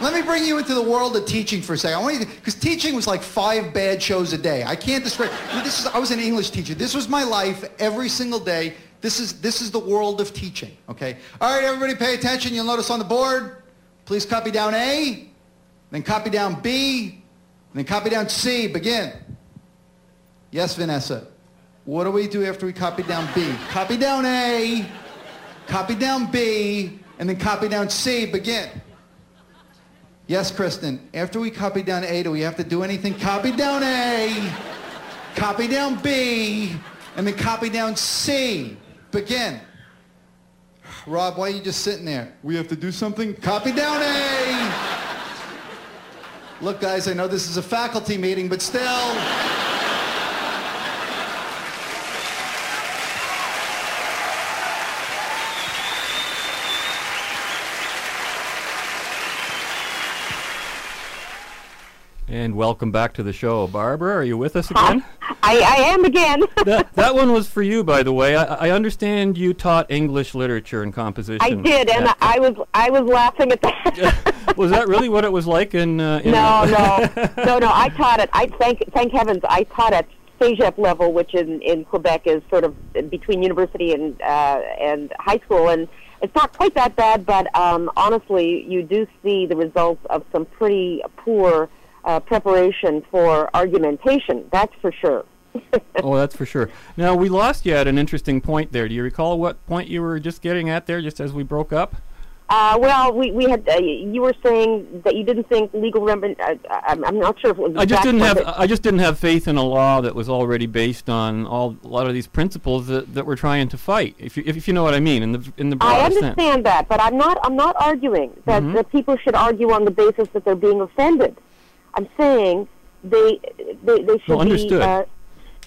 Let me bring you into the world of teaching for a second. I want you because teaching was like five bad shows a day. I can't describe. This is I was an English teacher. This was my life every single day. This is, this is the world of teaching, okay? All right, everybody pay attention. You'll notice on the board, please copy down A, then copy down B, then copy down C. Begin. Yes, Vanessa. What do we do after we copy down B? Copy down A, copy down B, and then copy down C. Begin. Yes, Kristen. After we copy down A, do we have to do anything? Copy down A, copy down B, and then copy down C. Begin. Rob, why are you just sitting there? We have to do something? Copy down A. Look, guys, I know this is a faculty meeting, but still. And welcome back to the show. Barbara, are you with us again? I, I am again. that, that one was for you, by the way. I, I understand you taught English literature and composition. I did, and I was I was laughing at that. was that really what it was like in? Uh, in no, no, no, no. I taught it. I thank thank heavens I taught at CEGEP level, which in in Quebec is sort of between university and uh, and high school, and it's not quite that bad. But um, honestly, you do see the results of some pretty poor uh, preparation for argumentation. That's for sure. oh, that's for sure. Now we lost you at an interesting point there. Do you recall what point you were just getting at there, just as we broke up? Uh, well, we, we had uh, you were saying that you didn't think legal remedy. Uh, I'm, I'm not sure if it was. I just didn't have. I just didn't have faith in a law that was already based on all a lot of these principles that, that we're trying to fight. If you if, you know what I mean in the in the broad I understand sense. that, but I'm not. I'm not arguing that, Mhm. that people should argue on the basis that they're being offended. I'm saying they they, they should Well, be uh,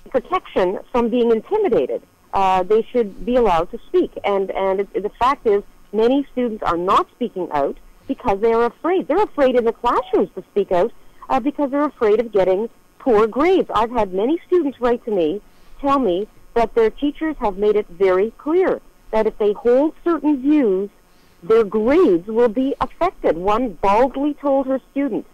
protection from being intimidated. Uh, they should be allowed to speak, and and it, the fact is, many students are not speaking out because they are afraid. They're afraid in the classrooms to speak out uh, because they're afraid of getting poor grades. I've had many students write to me, tell me that their teachers have made it very clear that if they hold certain views, their grades will be affected. One baldly told her student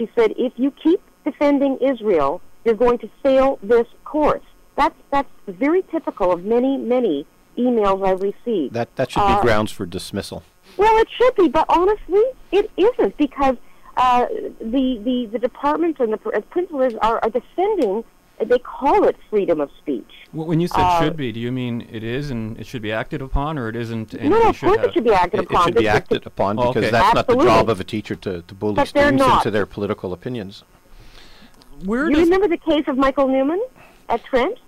She said, if you keep defending Israel, you're going to fail this course. That's that's very typical of many many emails I've received. That that should Uh, be grounds for dismissal. Well, it should be, but honestly, it isn't because uh, the, the the department and the uh, principals are, are defending. They call it freedom of speech. Wh- When you said Uh, should be, do you mean it is and it should be acted upon, or it isn't? And No, no, of should course it should be acted It, it should be acted upon Oh, because okay. that's not the job of a teacher to, to bully But students not. into their political opinions. Where you remember the case of Michael Neumann at Trent,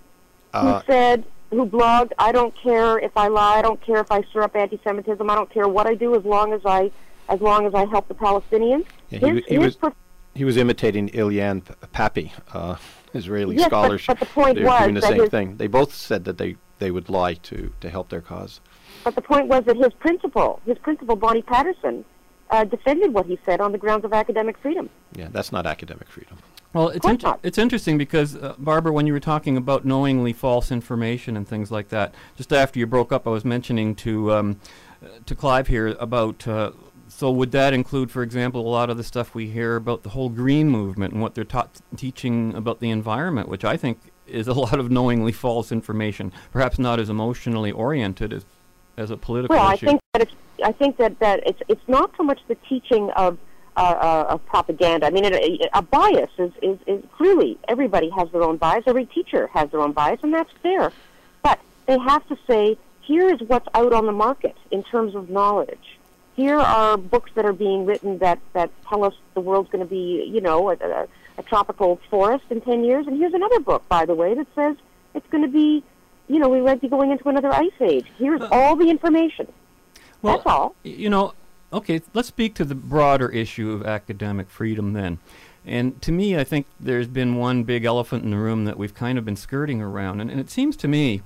Uh, who said, who blogged, "I don't care if I lie. I don't care if I stir up anti-Semitism. I don't care what I do as long as I, as long as I help the Palestinians." Yeah, he, His- wa- he his was he was imitating Ilan P- Pappé, uh, Israeli Yes, but- scholars. but the point They're was doing the that same his- thing. They both said that they, they would lie to, to help their cause. But the point was that his principal, his principal, Bonnie Patterson, uh, defended what he said on the grounds of academic freedom. Yeah, that's not academic freedom. Well, it's inter- it's interesting because uh, Barbara, when you were talking about knowingly false information and things like that, just after you broke up, I was mentioning to um, uh, to Clive here about. Uh, so would that include, for example, a lot of the stuff we hear about the whole green movement and what they're taught teaching about the environment, which I think is a lot of knowingly false information, perhaps not as emotionally oriented as as a political Well, I think that it's, I think that, that it's it's not so much the teaching of uh, uh, of propaganda. I mean, it, a, a bias is, is is clearly everybody has their own bias. Every teacher has their own bias, and that's fair. But they have to say, here is what's out on the market in terms of knowledge. Here are books that are being written that that tell us the world's going to be, you know, a, a, a tropical forest in ten years. And here's another book, by the way, that says it's going to be, you know, we might be going into another ice age. Here's all the information. Well, That's all. You know, okay, let's speak to the broader issue of academic freedom then. And to me, I think there's been one big elephant in the room that we've kind of been skirting around. And, and it seems to me, uh,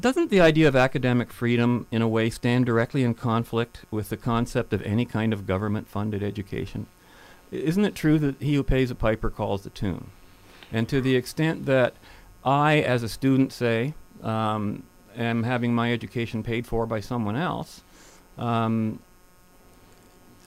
doesn't the idea of academic freedom, in a way, stand directly in conflict with the concept of any kind of government funded education? Isn't it true that he who pays a piper calls the tune? And to the extent that I, as a student, say, um, am having my education paid for by someone else, um,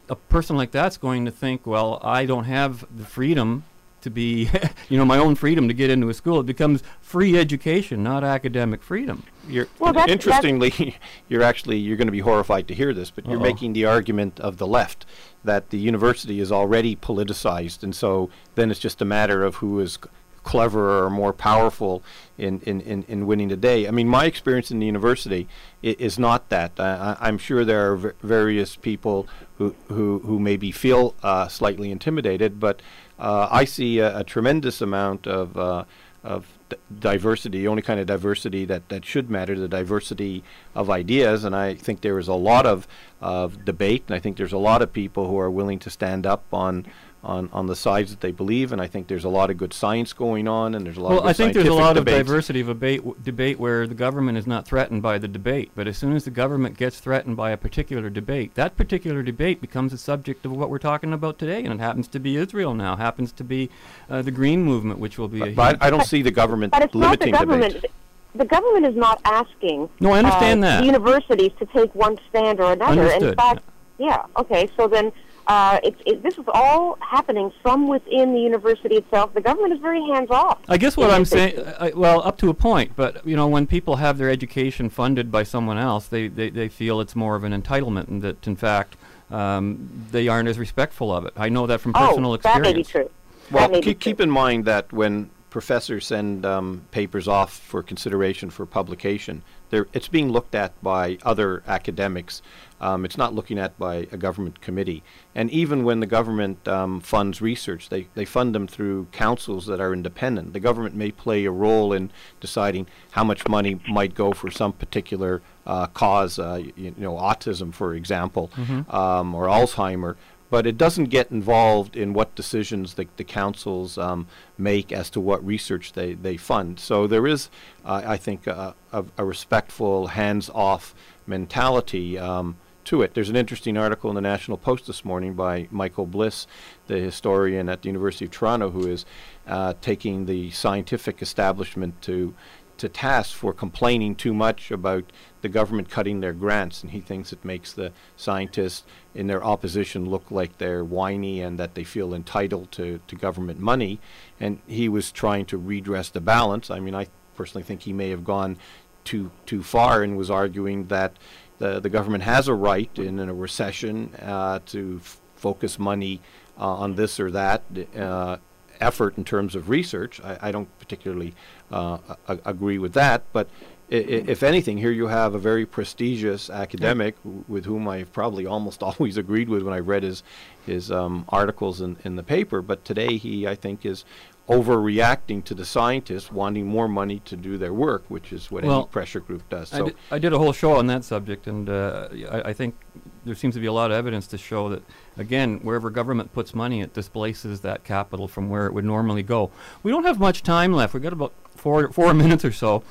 a person like that's going to think, well, I don't have the freedom to be, you know, my own freedom to get into a school. It becomes free education, not academic freedom. You're, Well, that's- interestingly, you're actually you're going to be horrified to hear this, but you're making the argument of the left that the university is already politicized, and so then it's just a matter of who is cleverer or more powerful in, in, in, in winning the day. I mean, my experience in the university i- is not that. Uh, I, I'm sure there are v- various people who, who, who maybe feel uh, slightly intimidated, but uh, I see a, a tremendous amount of uh, of diversity, the only kind of diversity that, that should matter, the diversity of ideas. And I think there is a lot of, of debate, and I think there's a lot of people who are willing to stand up on, on, on the sides that they believe. And I think there's a lot of good science going on, and there's a lot of Well, good I think there's a scientific lot of diversity of debate, w- debate where the government is not threatened by the debate. But as soon as the government gets threatened by a particular debate, that particular debate becomes a subject of what we're talking about today. And it happens to be Israel now, happens to be uh, the Green Movement, which will be a But, but I don't see the government But it's not the government. debate. The government is not asking. No, I understand uh, that. the Universities to take one stand or another. In Understood. fact, yeah. Okay. So then, uh, it's it, this is all happening from within the university itself. The government is very hands off. I guess what I'm saying. I, well, up to a point, but you know, when people have their education funded by someone else, they, they, they feel it's more of an entitlement, and that in fact um, they aren't as respectful of it. I know that from personal oh, that experience. may be true. Well, be keep, keep in mind that when professors send um, papers off for consideration for publication, they're, it's being looked at by other academics. Um, it's not looking at by a government committee. And even when the government um, funds research, they, they fund them through councils that are independent. The government may play a role in deciding how much money might go for some particular uh, cause, uh, y- you know, autism, for example, Mhm. um, or Alzheimer but it doesn't get involved in what decisions the, the councils um, make as to what research they, they fund. So there is, uh, I think, a, a, a respectful, hands-off mentality um, to it. There's an interesting article in the National Post this morning by Michael Bliss, the historian at the University of Toronto, who is uh, taking the scientific establishment to to task for complaining too much about the government cutting their grants, and he thinks it makes the scientists in their opposition look like they're whiny and that they feel entitled to, to government money. And he was trying to redress the balance. I mean, I personally think he may have gone too too far and was arguing that the the government has a right in, in a recession uh, to focus money uh, on this or that uh, effort in terms of research. I, I don't particularly uh, agree with that, but if anything, here you have a very prestigious academic with whom I've probably almost always agreed with when I read his his um, articles in, in the paper. But today he, I think, is overreacting to the scientists wanting more money to do their work, which is what any pressure group does. I So did, I did a whole show on that subject, and uh, I, I think there seems to be a lot of evidence to show that, again, wherever government puts money, it displaces that capital from where it would normally go. We don't have much time left. We've got about four four minutes or so.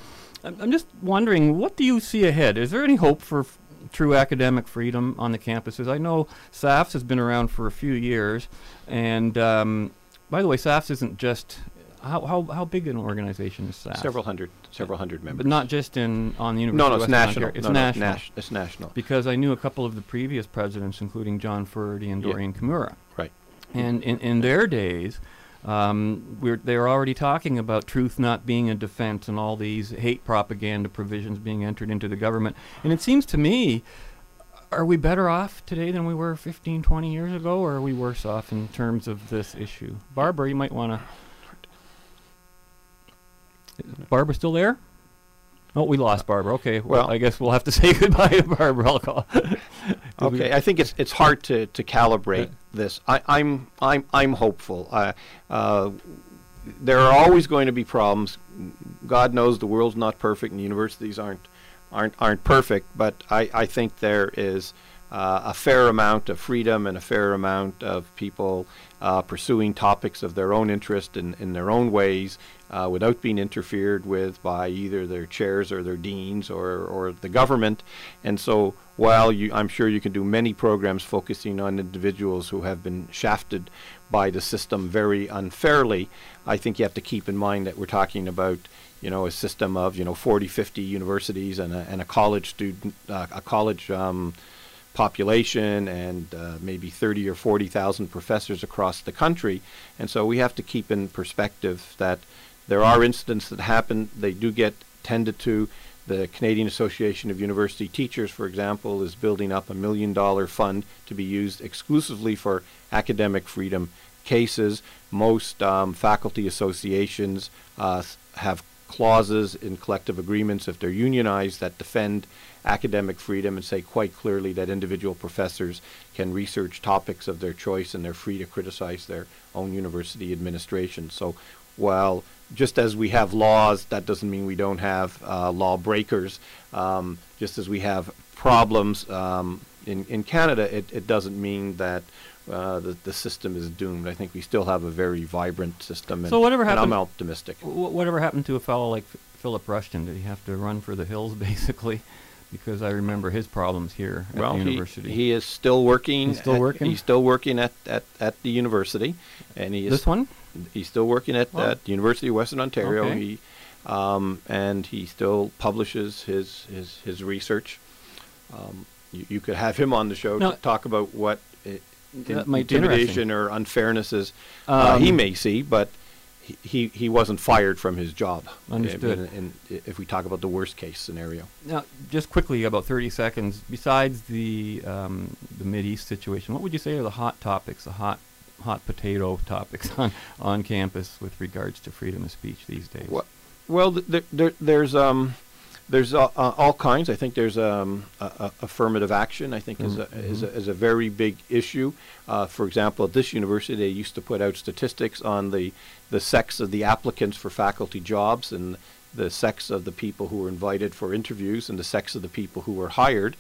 I'm, I'm just wondering, what do you see ahead? Is there any hope for f- true academic freedom on the campuses? I know SAFS has been around for a few years, and um, by the way, SAFS isn't just how, how, how big an organization is SAFS? several hundred several hundred members. But not just in on the University no, of it's national. It's No, no, national. nas- it's national. Because I knew a couple of the previous presidents, including John Furedy and Yeah. Doreen Kimura. Right. And in, in their days, um, we're, they were already talking about truth not being a defense and all these hate propaganda provisions being entered into the government. And it seems to me, are we better off today than we were 15, 20 years ago, or are we worse off in terms of this issue? Barbara, you might want to. Barbara still there? Oh, we lost Barbara. Okay, well, Well- I guess we'll have to say goodbye to Barbara. I'll call. Okay, I think it's it's hard to, to calibrate this. I, I'm I'm I'm hopeful. Uh, uh, there are always going to be problems. God knows the world's not perfect, and universities aren't aren't aren't perfect. But I, I think there is uh, a fair amount of freedom and a fair amount of people uh, pursuing topics of their own interest in, in their own ways uh, without being interfered with by either their chairs or their deans or, or the government. And so while you, I'm sure you can do many programs focusing on individuals who have been shafted by the system very unfairly, I think you have to keep in mind that we're talking about you know, a system of, you know, 40, 50 universities and a, and a college student, uh, a college um, population and uh, maybe 30 or 40,000 professors across the country. And so we have to keep in perspective that there are incidents that happen. They do get tended to. The Canadian Association of University Teachers, for example, is building up a million dollar fund to be used exclusively for academic freedom cases. Most um, faculty associations uh, have clauses in collective agreements, if they're unionized, that defend academic freedom and say quite clearly that individual professors can research topics of their choice and they're free to criticize their own university administration. So while just as we have laws, that doesn't mean we don't have uh, law breakers. Um, just as we have problems um, in, in Canada, it, it doesn't mean that uh, the, the system is doomed. I think we still have a very vibrant system, and, So whatever happened? I'm optimistic. wh- whatever happened to a fellow like F- Philippe Rushton? Did he have to run for the hills, basically? Because I remember his problems here at well, the he- university. He, is still working. He's still at- working? He's still working at, at, at the university, and he is This one? He's still working at, Oh. at the University of Western Ontario. Okay. He um, and he still publishes his his, his research. Um, you, you could have him on the show Now- to talk about what in- might be intimidation or unfairnesses uh, he Um, may see, but he, he, he wasn't fired from his job. Understood. in- in- if we talk about the worst case scenario. Now, just quickly, about 30 seconds. Besides the um, the Mid East situation, what would you say are the hot topics, the hot hot potato topics on on campus with regards to freedom of speech these days? Well, well th- there, there's um, there's uh, uh, all kinds. I think there's um, affirmative action. I think is a, is, a, is a very big issue. Uh, for example, at this university, they used to put out statistics on the the sex of the applicants for faculty jobs and the sex of the people who were invited for interviews and the sex of the people who were hired.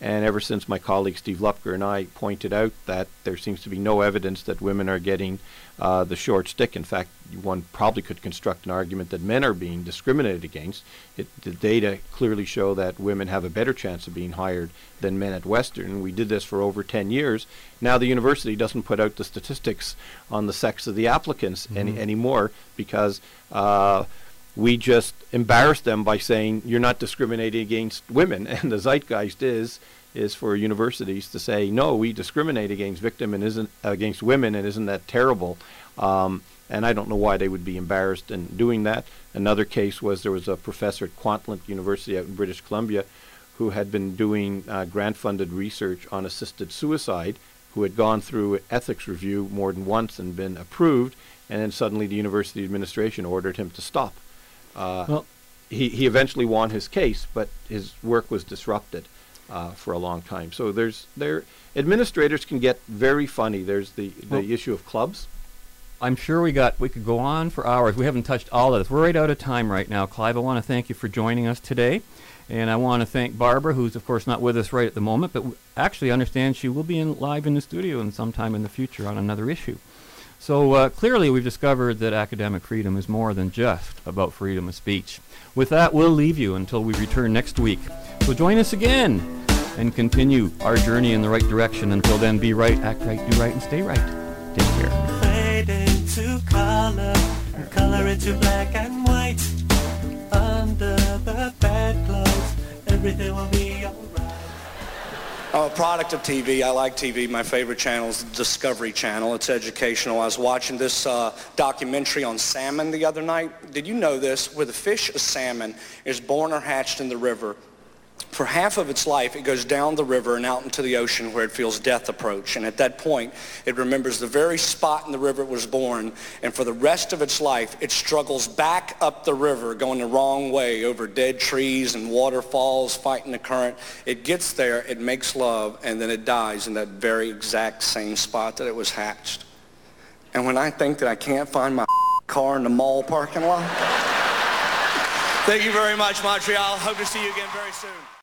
And ever since my colleague Steve Lupker and I pointed out that there seems to be no evidence that women are getting uh, the short stick. In fact, one probably could construct an argument that men are being discriminated against. It, the data clearly show that women have a better chance of being hired than men at Western. We did this for over 10 years. Now the university doesn't put out the statistics on the sex of the applicants any, Mhm. anymore because uh, we just embarrass them by saying you're not discriminating against women. And the zeitgeist is is for universities to say no, we discriminate against victim and isn't against women, and isn't that terrible? Um, and I don't know why they would be embarrassed in doing that. Another case was there was a professor at Kwantlen University out in British Columbia who had been doing uh, grant-funded research on assisted suicide, who had gone through ethics review more than once and been approved, and then suddenly the university administration ordered him to stop. Uh, Well- he, he eventually won his case, but his work was disrupted uh, for a long time. So there's there administrators can get very funny. There's the the Well- issue of clubs. I'm sure we got we could go on for hours. We haven't touched all of this. We're right out of time right now, Clive. I want to thank you for joining us today, and I want to thank Barbara, who's of course not with us right at the moment, but w- actually understands she will be in live in the studio and sometime in the future on another issue. So uh, clearly, we've discovered that academic freedom is more than just about freedom of speech. With that, we'll leave you until we return next week. So join us again and continue our journey in the right direction. Until then, be right, act right, do right, and stay right. Take care. Fade into color, color into black and white. Under the bedclothes, everything will be alright. I'm a product of TV. I like TV. My favorite channel is the Discovery Channel. It's educational. I was watching this uh, documentary on salmon the other night. Did you know this? Where the fish, a salmon, is born or hatched in the river, for half of its life, it goes down the river and out into the ocean where it feels death approach. And at that point, it remembers the very spot in the river it was born. And for the rest of its life, it struggles back up the river, going the wrong way over dead trees and waterfalls, fighting the current. It gets there, it makes love, and then it dies in that very exact same spot that it was hatched. And when I think that I can't find my car in the mall parking lot, thank you very much, Montreal. Hope to see you again very soon.